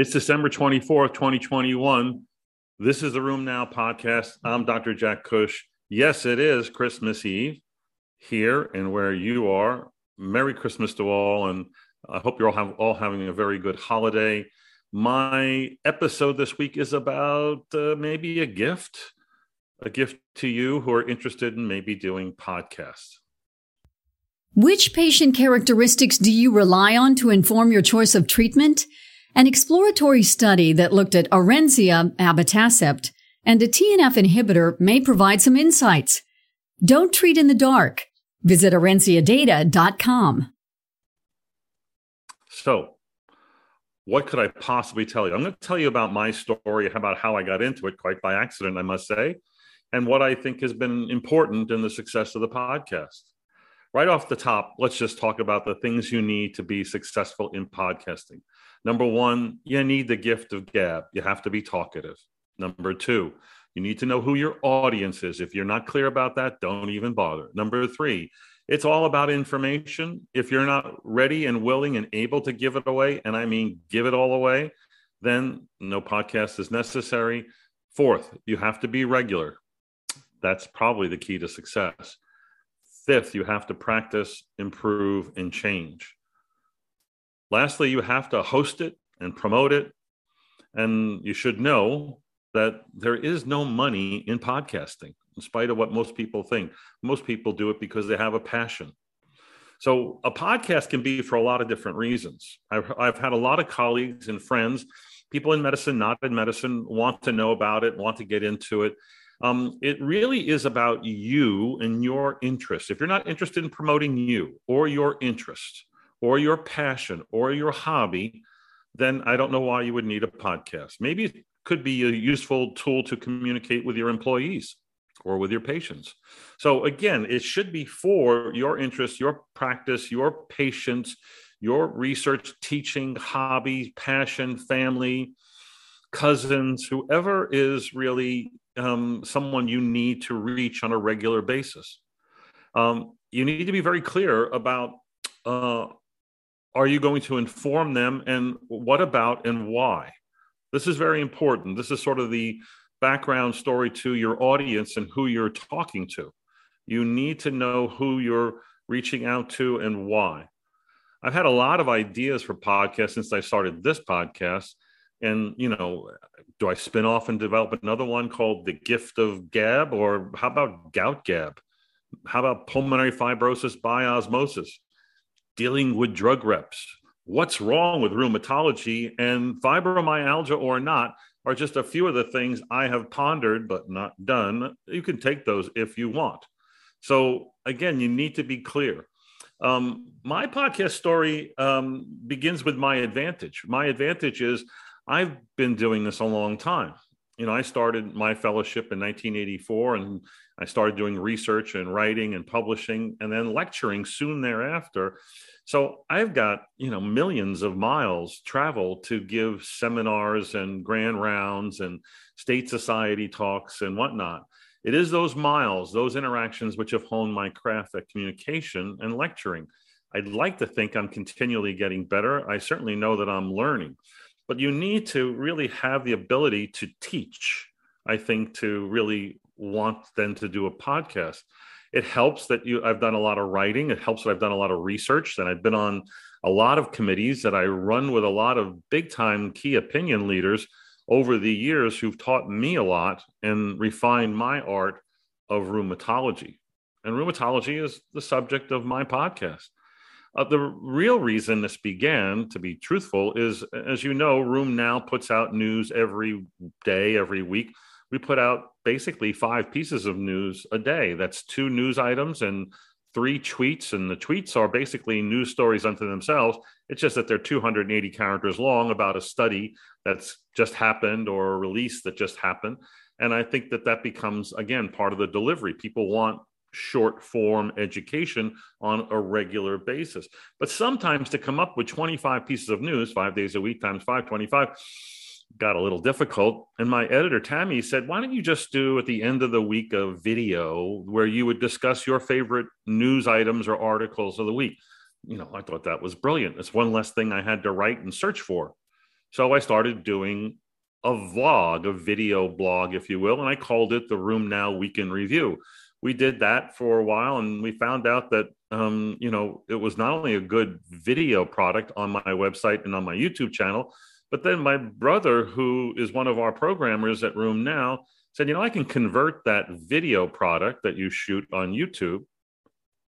It's December 24th, 2021. This is the RheumNow podcast. I'm Dr. Jack Cush. Yes, it is Christmas Eve here and where you are. Merry Christmas to all, and I hope you're all, have, all having a very good holiday. My episode this week is about uh, maybe a gift, a gift to you who are interested in maybe doing podcasts. Which patient characteristics do you rely on to inform your choice of treatment? An exploratory study that looked at Orencia abatacept and a TNF inhibitor may provide some insights. Don't treat in the dark. Visit orenciadata.com. So, what could I possibly tell you? I'm going to tell you about my story, about how I got into it, quite by accident, I must say, and what I think has been important in the success of the podcast. Right off the top, let's just talk about the things you need to be successful in podcasting. Number one, you need the gift of gab. You have to be talkative. Number two, you need to know who your audience is. If you're not clear about that, don't even bother. Number three, it's all about information. If you're not ready and willing and able to give it away, and I mean give it all away, then no podcast is necessary. Fourth, you have to be regular. That's probably the key to success. Fifth, you have to practice, improve, and change. Lastly, you have to host it and promote it. And you should know that there is no money in podcasting, in spite of what most people think. Most people do it because they have a passion. So, a podcast can be for a lot of different reasons. I've, I've had a lot of colleagues and friends, people in medicine, not in medicine, want to know about it, want to get into it. Um, it really is about you and your interest. If you're not interested in promoting you or your interest, or your passion or your hobby, then I don't know why you would need a podcast. Maybe it could be a useful tool to communicate with your employees or with your patients. So, again, it should be for your interest, your practice, your patients, your research, teaching, hobby, passion, family, cousins, whoever is really um, someone you need to reach on a regular basis. Um, you need to be very clear about uh, are you going to inform them and what about and why? This is very important. This is sort of the background story to your audience and who you're talking to. You need to know who you're reaching out to and why. I've had a lot of ideas for podcasts since i started this podcast and you know do i spin off and develop another one called the gift of gab or how about gout gab? How about pulmonary fibrosis by osmosis dealing with drug reps. What's wrong with rheumatology and fibromyalgia or not are just a few of the things I have pondered but not done. You can take those if you want. So, again, you need to be clear. Um, my podcast story um, begins with my advantage. My advantage is I've been doing this a long time. You know, I started my fellowship in 1984 and I started doing research and writing and publishing and then lecturing soon thereafter. So I've got, you know, millions of miles travel to give seminars and grand rounds and state society talks and whatnot. It is those miles, those interactions which have honed my craft at communication and lecturing. I'd like to think I'm continually getting better. I certainly know that I'm learning, but you need to really have the ability to teach, I think, to really want then to do a podcast. It helps that you I've done a lot of writing. It helps that I've done a lot of research. That I've been on a lot of committees that I run with a lot of big time key opinion leaders over the years who've taught me a lot and refined my art of rheumatology. And rheumatology is the subject of my podcast. Uh, the real reason this began, to be truthful, is as you know, RheumNow puts out news every day, every week we put out basically five pieces of news a day. That's two news items and three tweets. And the tweets are basically news stories unto themselves. It's just that they're 280 characters long about a study that's just happened or a release that just happened. And I think that that becomes, again, part of the delivery. People want short form education on a regular basis. But sometimes to come up with 25 pieces of news, five days a week times five, 25, got a little difficult. And my editor, Tammy, said, Why don't you just do at the end of the week a video where you would discuss your favorite news items or articles of the week? You know, I thought that was brilliant. It's one less thing I had to write and search for. So I started doing a vlog, a video blog, if you will, and I called it the RheumNow Weekend Review. We did that for a while, and we found out that um, you know it was not only a good video product on my website and on my YouTube channel, but then my brother, who is one of our programmers at RheumNow said, you know, I can convert that video product that you shoot on YouTube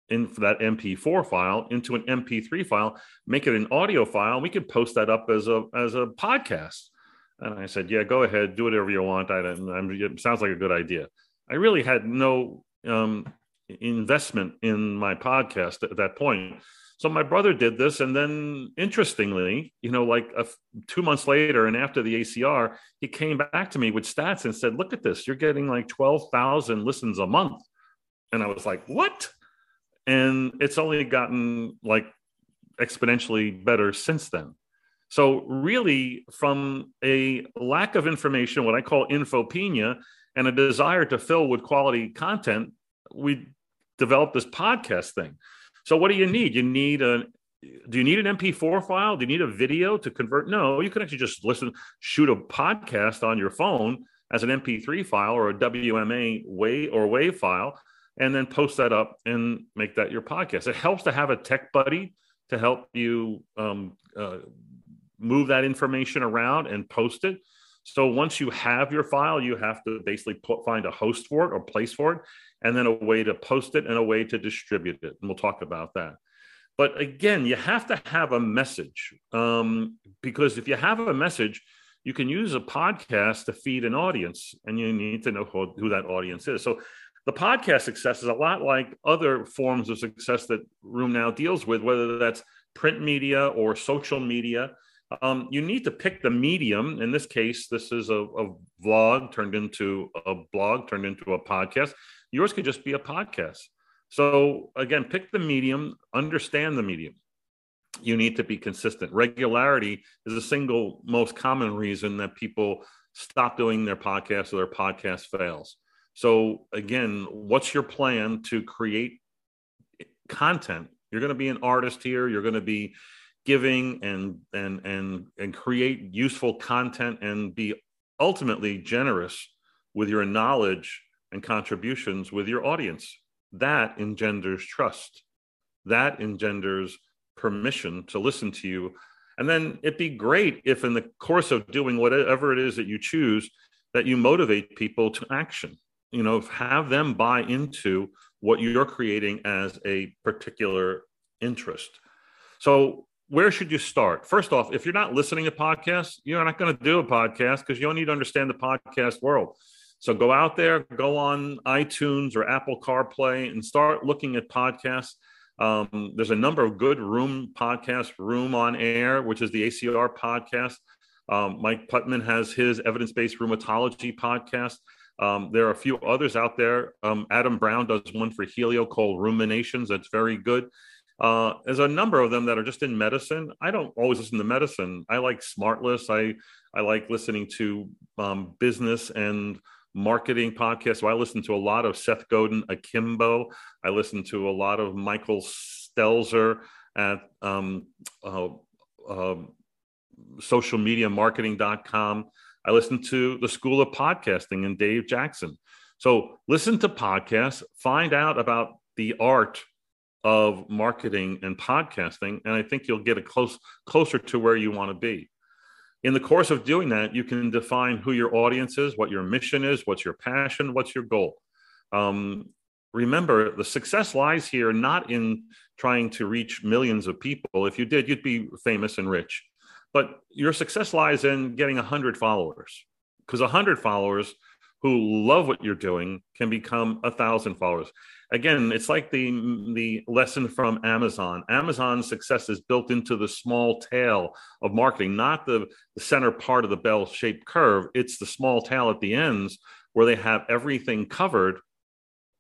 in that MP4 file into an MP3 file, make it an audio file. We could post that up as a as a podcast. And I said, yeah, go ahead, do whatever you want. I, it sounds like a good idea. I really had no um, investment in my podcast at that point. So my brother did this, and then interestingly, you know, like a, two months later, and after the ACR, he came back to me with stats and said, "Look at this! You're getting like twelve thousand listens a month." And I was like, "What?" And it's only gotten like exponentially better since then. So really, from a lack of information, what I call infopenia, and a desire to fill with quality content, we developed this podcast thing. So what do you need? You need a do you need an MP4 file? Do you need a video to convert? No, you can actually just listen, shoot a podcast on your phone as an MP3 file or a WMA wave or wave file, and then post that up and make that your podcast. It helps to have a tech buddy to help you um, uh, move that information around and post it. So once you have your file, you have to basically put, find a host for it or place for it and then a way to post it and a way to distribute it. And we'll talk about that. But again, you have to have a message um, because if you have a message, you can use a podcast to feed an audience, and you need to know who, who that audience is. So the podcast success is a lot like other forms of success that RheumNow deals with, whether that's print media or social media. Um, you need to pick the medium. In this case, this is a, a, vlog turned into a blog, turned into a podcast. Yours could just be a podcast. So again, pick the medium, understand the medium. You need to be consistent. Regularity is the single most common reason that people stop doing their podcast or their podcast fails. So again, what's your plan to create content? You're going to be an artist here. You're going to be giving and and and and create useful content and be ultimately generous with your knowledge and contributions with your audience. That engenders trust. That engenders permission to listen to you. And then it'd be great if, in the course of doing whatever it is that you choose, that you motivate people to action. You know, have them buy into what you're creating as a particular interest. So, where should you start? First off, if you're not listening to podcasts, you're not going to do a podcast because you don't need to understand the podcast world. So go out there, go on iTunes or Apple CarPlay and start looking at podcasts. Um, there's a number of good room podcasts, Room on Air, which is the ACR podcast. Um, Mike Putman has his evidence based rheumatology podcast. Um, there are a few others out there. Um, Adam Brown does one for Healio called Ruminations. That's very good. Uh, there's a number of them that are just in medicine. I don't always listen to medicine. I like Smartless. I I like listening to um, business and marketing podcasts. So I listen to a lot of Seth Godin, Akimbo. I listen to a lot of Michael Stelzner at um, uh, uh, socialmediamarketing.com. I listen to the School of Podcasting and Dave Jackson. So listen to podcasts, find out about the art of marketing and podcasting, and I think you'll get a close closer to where you want to be in the course of doing that, you can define who your audience is, what your mission is, what's your passion, what's your goal. Um, remember, the success lies here not in trying to reach millions of people. If you did, you'd be famous and rich. But your success lies in getting 100 followers, because 100 followers who love what you're doing can become a thousand followers again, it's like the the lesson from Amazon. Amazon's success is built into the small tail of marketing, not the, the center part of the bell-shaped curve. It's the small tail at the ends where they have everything covered.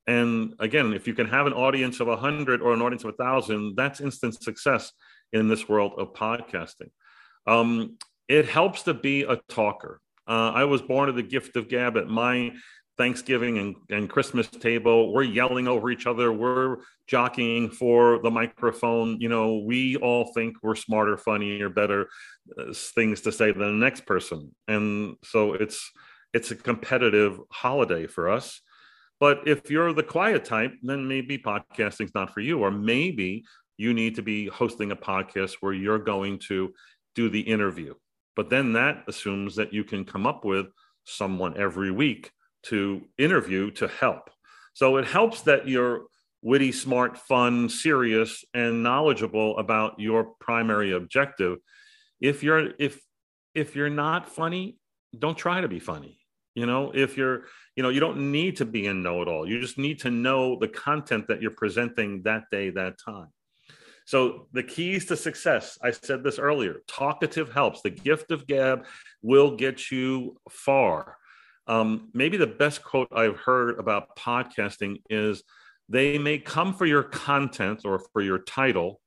And again, if you can have an audience of a hundred or an audience of a thousand, that's instant success in this world of podcasting. Um, it helps to be a talker. Uh, I was born with the gift of gab. At my Thanksgiving and, and Christmas table, we're yelling over each other, we're jockeying for the microphone. You know, we all think we're smarter, funnier, better uh, things to say than the next person, and so it's it's a competitive holiday for us. But if you're the quiet type, then maybe podcasting's not for you, or maybe you need to be hosting a podcast where you're going to do the interview. But then that assumes that you can come up with someone every week to interview to help. So it helps that you're witty, smart, fun, serious, and knowledgeable about your primary objective. If you're if if you're not funny, don't try to be funny. You know, if you're, you know, you don't need to be a know-it-all. You just need to know the content that you're presenting that day, that time. So the keys to success, I said this earlier, talkative helps. The gift of gab will get you far. Um, maybe the best quote I've heard about podcasting is they may come for your content or for your title,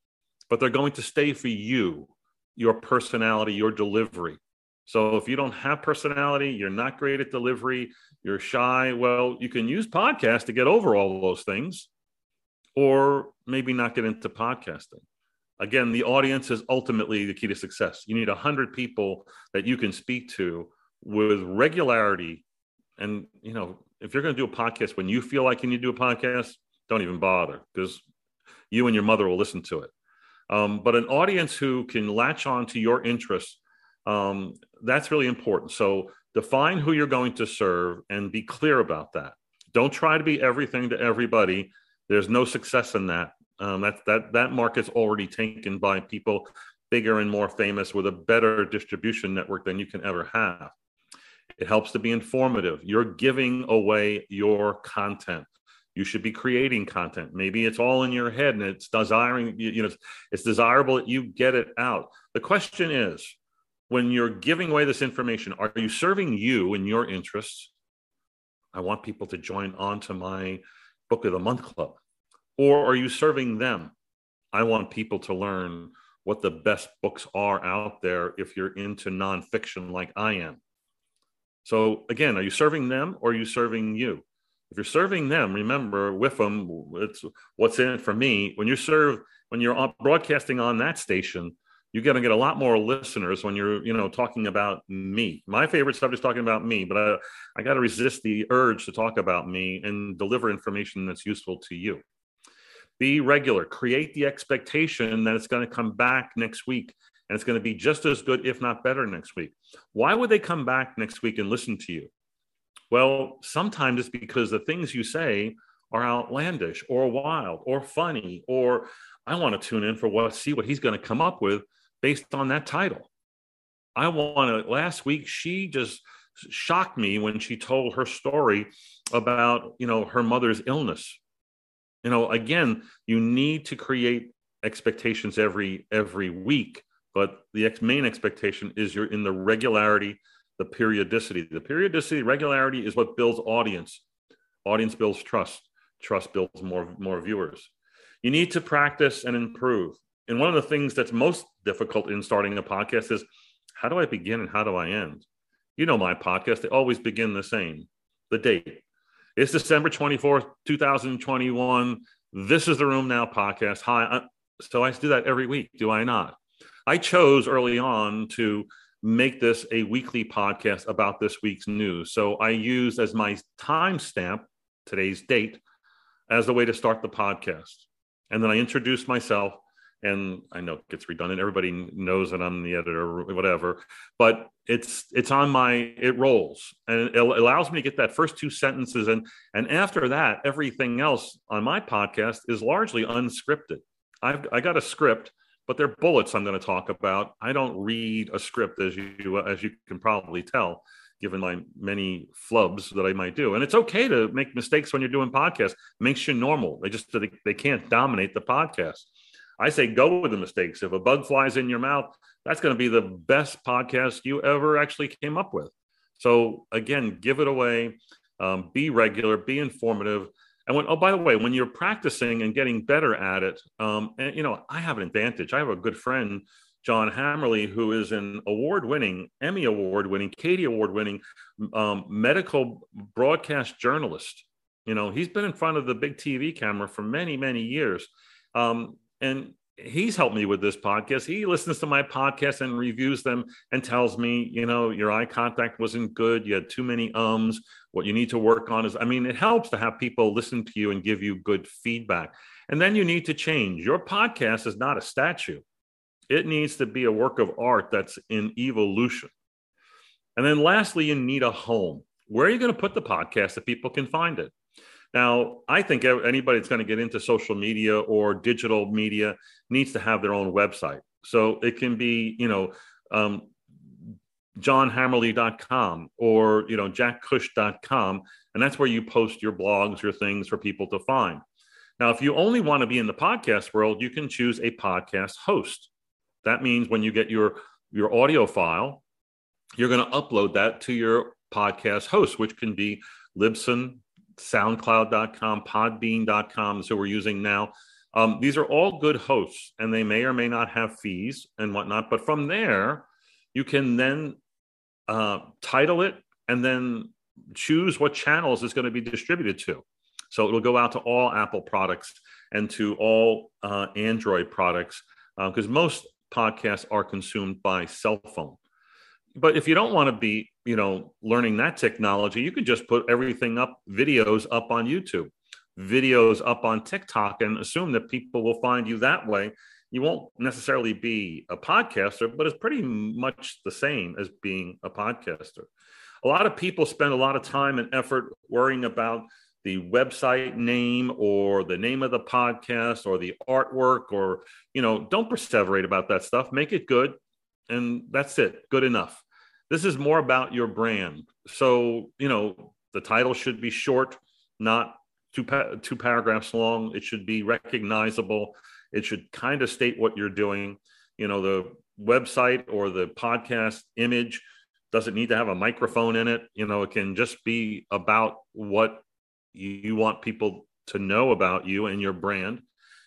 but they're going to stay for you, your personality, your delivery. So if you don't have personality, you're not great at delivery, you're shy, well, you can use podcast to get over all those things or maybe not get into podcasting. Again, the audience is ultimately the key to success. You need 100 people that you can speak to with regularity and you know, if you're going to do a podcast when you feel like you need to do a podcast, don't even bother because you and your mother will listen to it. Um, but an audience who can latch on to your interests, um, that's really important. So define who you're going to serve and be clear about that. Don't try to be everything to everybody. There's no success in that. Um, that that that market's already taken by people bigger and more famous with a better distribution network than you can ever have. It helps to be informative. You're giving away your content. You should be creating content. Maybe it's all in your head and it's desiring, you know, it's desirable that you get it out. The question is when you're giving away this information, are you serving you and your interests? I want people to join on to my book of the month club. Or are you serving them? I want people to learn what the best books are out there if you're into nonfiction like I am. So again, are you serving them or are you serving you? If you're serving them, remember with them, it's what's in it for me. When you serve, when you're broadcasting on that station, you're going to get a lot more listeners when you're, you know, talking about me. My favorite stuff is talking about me, but I, I got to resist the urge to talk about me and deliver information that's useful to you. Be regular. Create the expectation that it's going to come back next week and it's going to be just as good, if not better, next week. Why would they come back next week and listen to you? Well, sometimes it's because the things you say are outlandish or wild or funny, or I want to tune in for what, see what he's going to come up with based on that title. I want to, last week, she just shocked me when she told her story about, you know, her mother's illness. You know, again, you need to create expectations every every week but the ex- main expectation is you're in the regularity, the periodicity. The periodicity, regularity is what builds audience. Audience builds trust. Trust builds more, more viewers. You need to practice and improve. And one of the things that's most difficult in starting a podcast is how do I begin and how do I end? You know, my podcast, they always begin the same the date. It's December 24th, 2021. This is the RheumNow podcast. Hi. So I do that every week, do I not? I chose early on to make this a weekly podcast about this week's news. So I used as my timestamp today's date as the way to start the podcast. And then I introduced myself. And I know it gets redundant. Everybody knows that I'm the editor or whatever, but it's it's on my it rolls and it allows me to get that first two sentences and and after that everything else on my podcast is largely unscripted. I've I got a script but they're bullets I'm going to talk about. I don't read a script as you as you can probably tell, given my many flubs that I might do. And it's okay to make mistakes when you're doing podcasts. It makes you normal. They just they, they can't dominate the podcast. I say go with the mistakes. If a bug flies in your mouth, that's going to be the best podcast you ever actually came up with. So again, give it away. Um, be regular. Be informative. And when, oh, by the way, when you're practicing and getting better at it, um, and you know, I have an advantage. I have a good friend John Hammerly, who is an award winning, Emmy award winning, Katie award winning um, medical broadcast journalist. You know, he's been in front of the big TV camera for many, many years. Um, and he's helped me with this podcast. He listens to my podcast and reviews them and tells me, you know, your eye contact wasn't good. You had too many ums. What you need to work on is, I mean, it helps to have people listen to you and give you good feedback. And then you need to change. Your podcast is not a statue, it needs to be a work of art that's in evolution. And then lastly, you need a home. Where are you going to put the podcast that people can find it? Now, I think anybody that's going to get into social media or digital media needs to have their own website. So it can be, you know, um, johnhammerly.com or, you know, jackcush.com. And that's where you post your blogs, your things for people to find. Now, if you only want to be in the podcast world, you can choose a podcast host. That means when you get your, your audio file, you're going to upload that to your podcast host, which can be Libsyn, SoundCloud.com, Podbean.com, so we're using now. Um, these are all good hosts, and they may or may not have fees and whatnot. But from there, you can then uh, title it and then choose what channels it's going to be distributed to. So it'll go out to all Apple products and to all uh, Android products because uh, most podcasts are consumed by cell phone but if you don't want to be you know learning that technology you could just put everything up videos up on youtube videos up on tiktok and assume that people will find you that way. You won't necessarily be a podcaster but it's pretty much the same as being a podcaster. A lot of people spend a lot of time and effort worrying about the website name or the name of the podcast or the artwork or you know don't perseverate about that stuff. Make it good and that's it good enough. This is more about your brand. So you know the title should be short not two pa- two paragraphs long. It should be recognizable. It should kind of state what you're doing. You know the website or the podcast image doesn't need to have a microphone in it. You know it can just be about what you want people to know about you and your brand.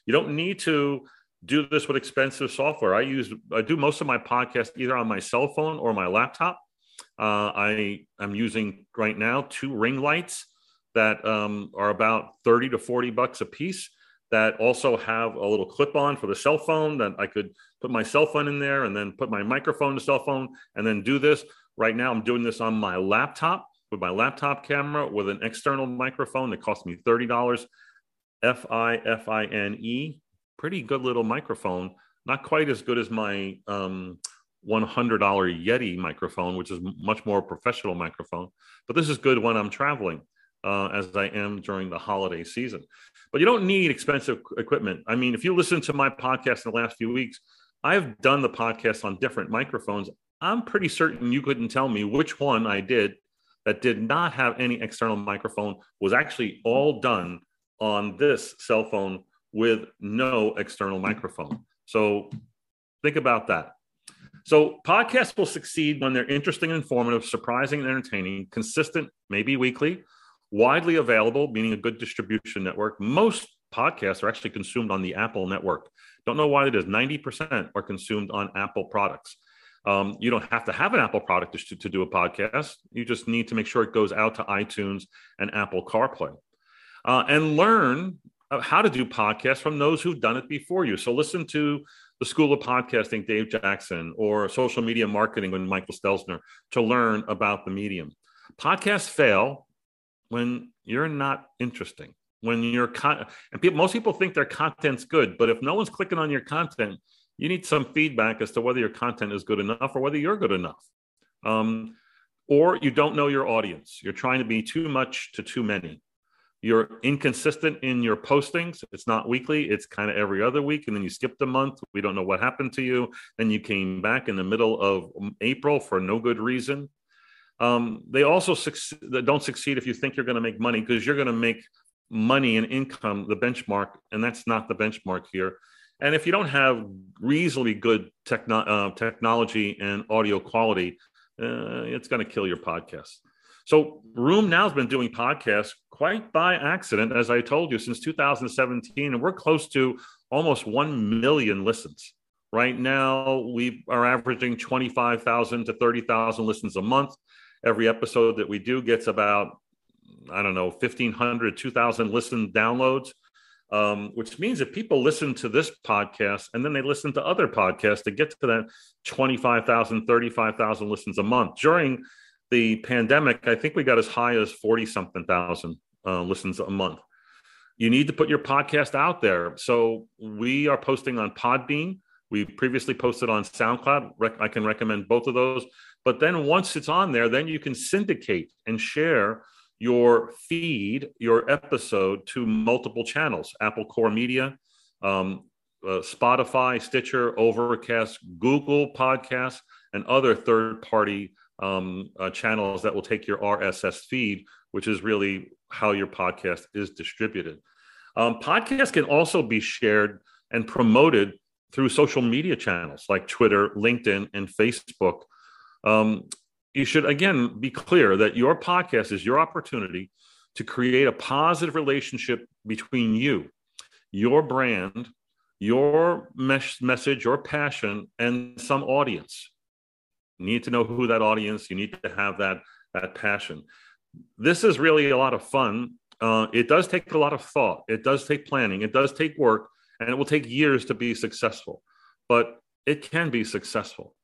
You don't need to do this with expensive software. I use I do most of my podcast either on my cell phone or my laptop. Uh, I am using right now two ring lights that um, are about thirty to forty bucks a piece. That also have a little clip on for the cell phone that I could put my cell phone in there and then put my microphone to cell phone and then do this. Right now, I'm doing this on my laptop with my laptop camera with an external microphone that cost me thirty dollars. F I F I N E pretty good little microphone. Not quite as good as my um, $100 Yeti microphone, which is much more professional microphone. But this is good when I'm traveling, uh, as I am during the holiday season. But you don't need expensive equipment. I mean, if you listen to my podcast in the last few weeks, I've done the podcast on different microphones. I'm pretty certain you couldn't tell me which one I did that did not have any external microphone was actually all done on this cell phone with no external microphone. So think about that. So podcasts will succeed when they're interesting and informative, surprising and entertaining, consistent, maybe weekly, widely available, meaning a good distribution network. Most podcasts are actually consumed on the Apple network. Don't know why it is. 90% are consumed on Apple products. Um, you don't have to have an Apple product to, to do a podcast. You just need to make sure it goes out to iTunes and Apple CarPlay. Uh, and learn how to do podcasts from those who've done it before you. So listen to the School of Podcasting, Dave Jackson, or Social Media Marketing with Michael Stelzner to learn about the medium. Podcasts fail when you're not interesting. When you're con- and people, most people think their content's good, but if no one's clicking on your content, you need some feedback as to whether your content is good enough or whether you're good enough. Um, or you don't know your audience. You're trying to be too much to too many you're inconsistent in your postings. It's not weekly, it's kind of every other week. And then you skipped a month. We don't know what happened to you. Then you came back in the middle of April for no good reason. Um, they also don't succeed if you think you're going to make money because you're going to make money and income the benchmark, and that's not the benchmark here. And if you don't have reasonably good techno- uh, technology and audio quality, uh, it's going to kill your podcast. So RheumNow's been doing podcasts quite by accident, as I told you, since 2017, and we're close to almost 1 million listens Right now, we are averaging 25,000 to 30,000 listens a month. Every episode that we do gets about, I don't know, 1,500, 2,000 listen downloads, um, which means if people listen to this podcast and then they listen to other podcasts to get to that 25,000, 35,000 listens a month. During the pandemic, I think we got as high as 40 something thousand uh, listens a month. You need to put your podcast out there. So we are posting on Podbean. We previously posted on SoundCloud. I can recommend both of those. But then once it's on there, then you can syndicate and share your feed, your episode to multiple channels Apple Core Media, um, uh, Spotify, Stitcher, Overcast, Google Podcasts, and other third party um, uh, channels that will take your RSS feed, which is really how your podcast is distributed. Um, podcasts can also be shared and promoted through social media channels like Twitter, LinkedIn, and Facebook. Um, you should, again, be clear that your podcast is your opportunity to create a positive relationship between you, your brand, your mes- message, your passion, and some audience. You need to know who that audience, you need to have that, that passion. This is really a lot of fun. Uh, it does take a lot of thought, it does take planning, it does take work, and it will take years to be successful, but it can be successful.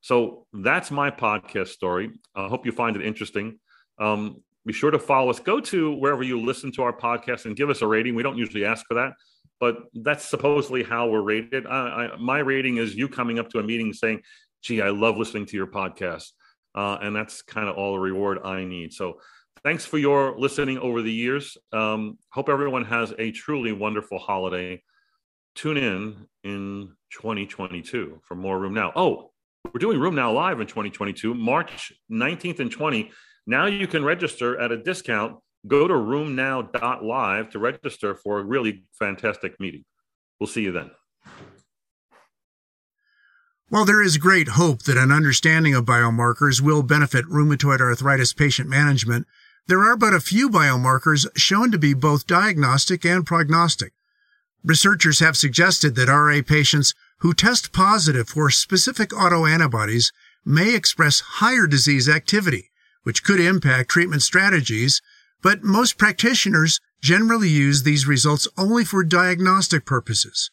So that's my podcast story. I hope you find it interesting. Um, be sure to follow us. Go to wherever you listen to our podcast and give us a rating. We don't usually ask for that, but that's supposedly how we're rated. I, I, my rating is you coming up to a meeting saying, gee, I love listening to your podcast. Uh, and that's kind of all the reward I need. So thanks for your listening over the years. Um, hope everyone has a truly wonderful holiday. Tune in in 2022 for more RheumNow. Oh, we're doing RheumNow Live in 2022, March 19th and 20. Now you can register at a discount. Go to rheumnow.live to register for a really fantastic meeting. We'll see you then. While there is great hope that an understanding of biomarkers will benefit rheumatoid arthritis patient management, there are but a few biomarkers shown to be both diagnostic and prognostic. Researchers have suggested that RA patients who test positive for specific autoantibodies may express higher disease activity, which could impact treatment strategies, but most practitioners generally use these results only for diagnostic purposes.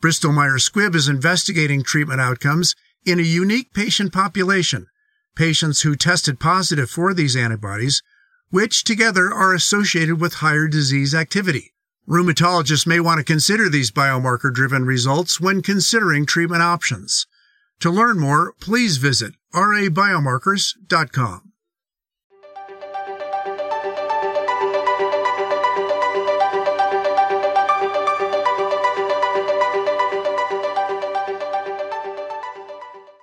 Bristol Myers Squibb is investigating treatment outcomes in a unique patient population, patients who tested positive for these antibodies, which together are associated with higher disease activity. Rheumatologists may want to consider these biomarker driven results when considering treatment options. To learn more, please visit rabiomarkers.com.